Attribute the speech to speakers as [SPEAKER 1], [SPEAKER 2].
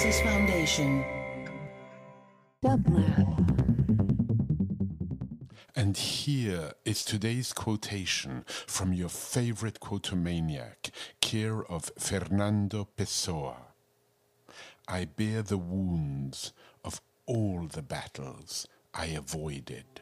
[SPEAKER 1] Genesis Foundation.
[SPEAKER 2] And here is today's quotation from your favorite quotomaniac, care of Fernando Pessoa. I bear the wounds of all the battles I avoided.